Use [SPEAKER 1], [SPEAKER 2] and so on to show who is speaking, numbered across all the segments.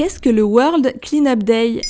[SPEAKER 1] Qu'est-ce que le World Cleanup Day?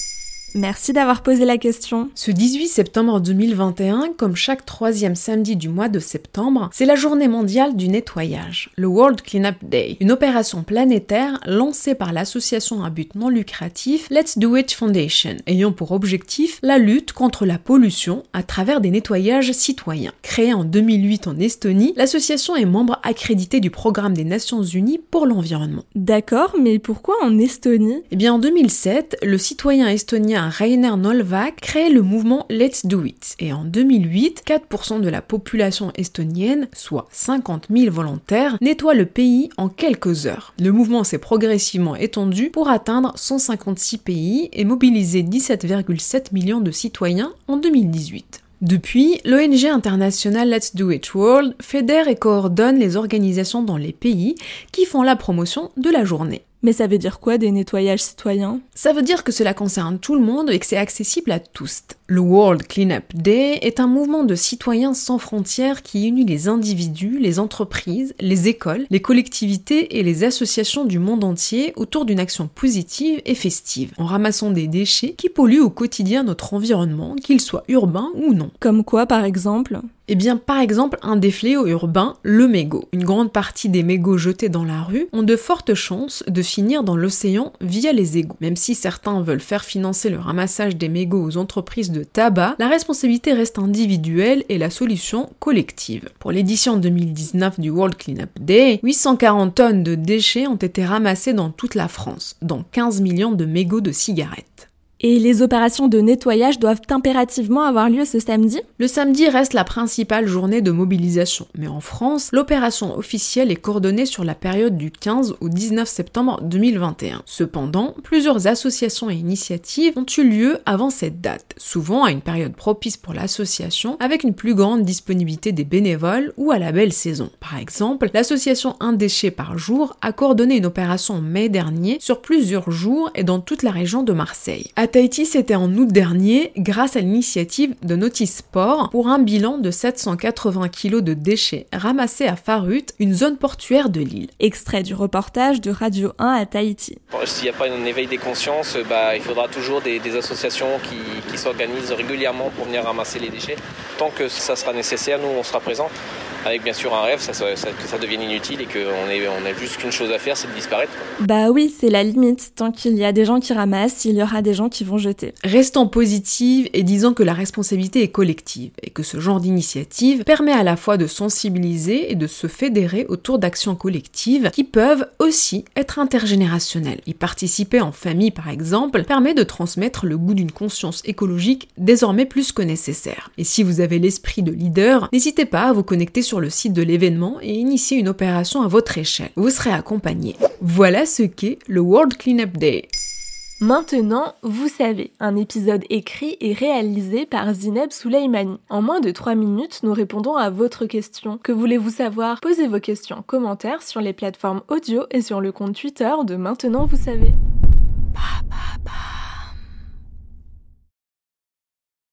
[SPEAKER 1] Merci d'avoir posé la question.
[SPEAKER 2] Ce 18 septembre 2021, comme chaque troisième samedi du mois de septembre, c'est la journée mondiale du nettoyage, le World Cleanup Day, une opération planétaire lancée par l'association à but non lucratif Let's Do It Foundation, ayant pour objectif la lutte contre la pollution à travers des nettoyages citoyens. Créée en 2008 en Estonie, l'association est membre accrédité du programme des Nations Unies pour l'environnement.
[SPEAKER 1] D'accord, mais pourquoi en Estonie?
[SPEAKER 2] Eh bien en 2007, le citoyen estonien Rainer Nolvak crée le mouvement Let's Do It. Et en 2008, 4% de la population estonienne, soit 50 000 volontaires, nettoie le pays en quelques heures. Le mouvement s'est progressivement étendu pour atteindre 156 pays et mobiliser 17,7 millions de citoyens en 2018. Depuis, l'ONG internationale Let's Do It World fédère et coordonne les organisations dans les pays qui font la promotion de la journée.
[SPEAKER 1] Mais ça veut dire quoi des nettoyages citoyens?
[SPEAKER 2] Ça veut dire que cela concerne tout le monde et que c'est accessible à tous. Le World Cleanup Day est un mouvement de citoyens sans frontières qui unit les individus, les entreprises, les écoles, les collectivités et les associations du monde entier autour d'une action positive et festive, en ramassant des déchets qui polluent au quotidien notre environnement, qu'ils soient urbains ou non.
[SPEAKER 1] Comme quoi par exemple?
[SPEAKER 2] Eh bien, par exemple, un des fléaux urbains, le mégot. Une grande partie des mégots jetés dans la rue ont de fortes chances de finir dans l'océan via les égouts. Même si certains veulent faire financer le ramassage des mégots aux entreprises de tabac, la responsabilité reste individuelle et la solution collective. Pour l'édition 2019 du World Cleanup Day, 840 tonnes de déchets ont été ramassées dans toute la France, dont 15 millions de mégots de cigarettes.
[SPEAKER 1] Et les opérations de nettoyage doivent impérativement avoir lieu ce samedi
[SPEAKER 2] Le samedi reste la principale journée de mobilisation, mais en France, l'opération officielle est coordonnée sur la période du 15 au 19 septembre 2021. Cependant, plusieurs associations et initiatives ont eu lieu avant cette date, souvent à une période propice pour l'association, avec une plus grande disponibilité des bénévoles ou à la belle saison. Par exemple, l'association Un déchet par jour a coordonné une opération en mai dernier sur plusieurs jours et dans toute la région de Marseille. Tahiti, c'était en août dernier grâce à l'initiative de Notice Sport pour un bilan de 780 kg de déchets ramassés à Farut, une zone portuaire de l'île.
[SPEAKER 1] Extrait du reportage de Radio 1 à Tahiti.
[SPEAKER 3] S'il n'y a pas un éveil des consciences, bah, il faudra toujours des, associations qui, qui s'organisent régulièrement pour venir ramasser les déchets. Tant que ça sera nécessaire, nous, on sera présents avec bien sûr un rêve, ça, que ça devienne inutile et qu'on ait, on a juste qu'une chose à faire, c'est de disparaître.
[SPEAKER 1] Bah oui, c'est la limite. Tant qu'il y a des gens qui ramassent, il y aura des gens qui vont jeter.
[SPEAKER 2] Restons positives et disons que la responsabilité est collective et que ce genre d'initiative permet à la fois de sensibiliser et de se fédérer autour d'actions collectives qui peuvent aussi être intergénérationnelles. Y participer en famille par exemple permet de transmettre le goût d'une conscience écologique désormais plus que nécessaire. Et si vous avez l'esprit de leader, n'hésitez pas à vous connecter sur le site de l'événement et initier une opération à votre échelle. Vous serez accompagné. Voilà ce qu'est le World Cleanup Day.
[SPEAKER 1] Maintenant, vous savez, un épisode écrit et réalisé par Zineb Souleimani. En moins de 3 minutes, nous répondons à votre question. Que voulez-vous savoir? Posez vos questions en commentaire sur les plateformes audio et sur le compte Twitter de Maintenant, vous savez.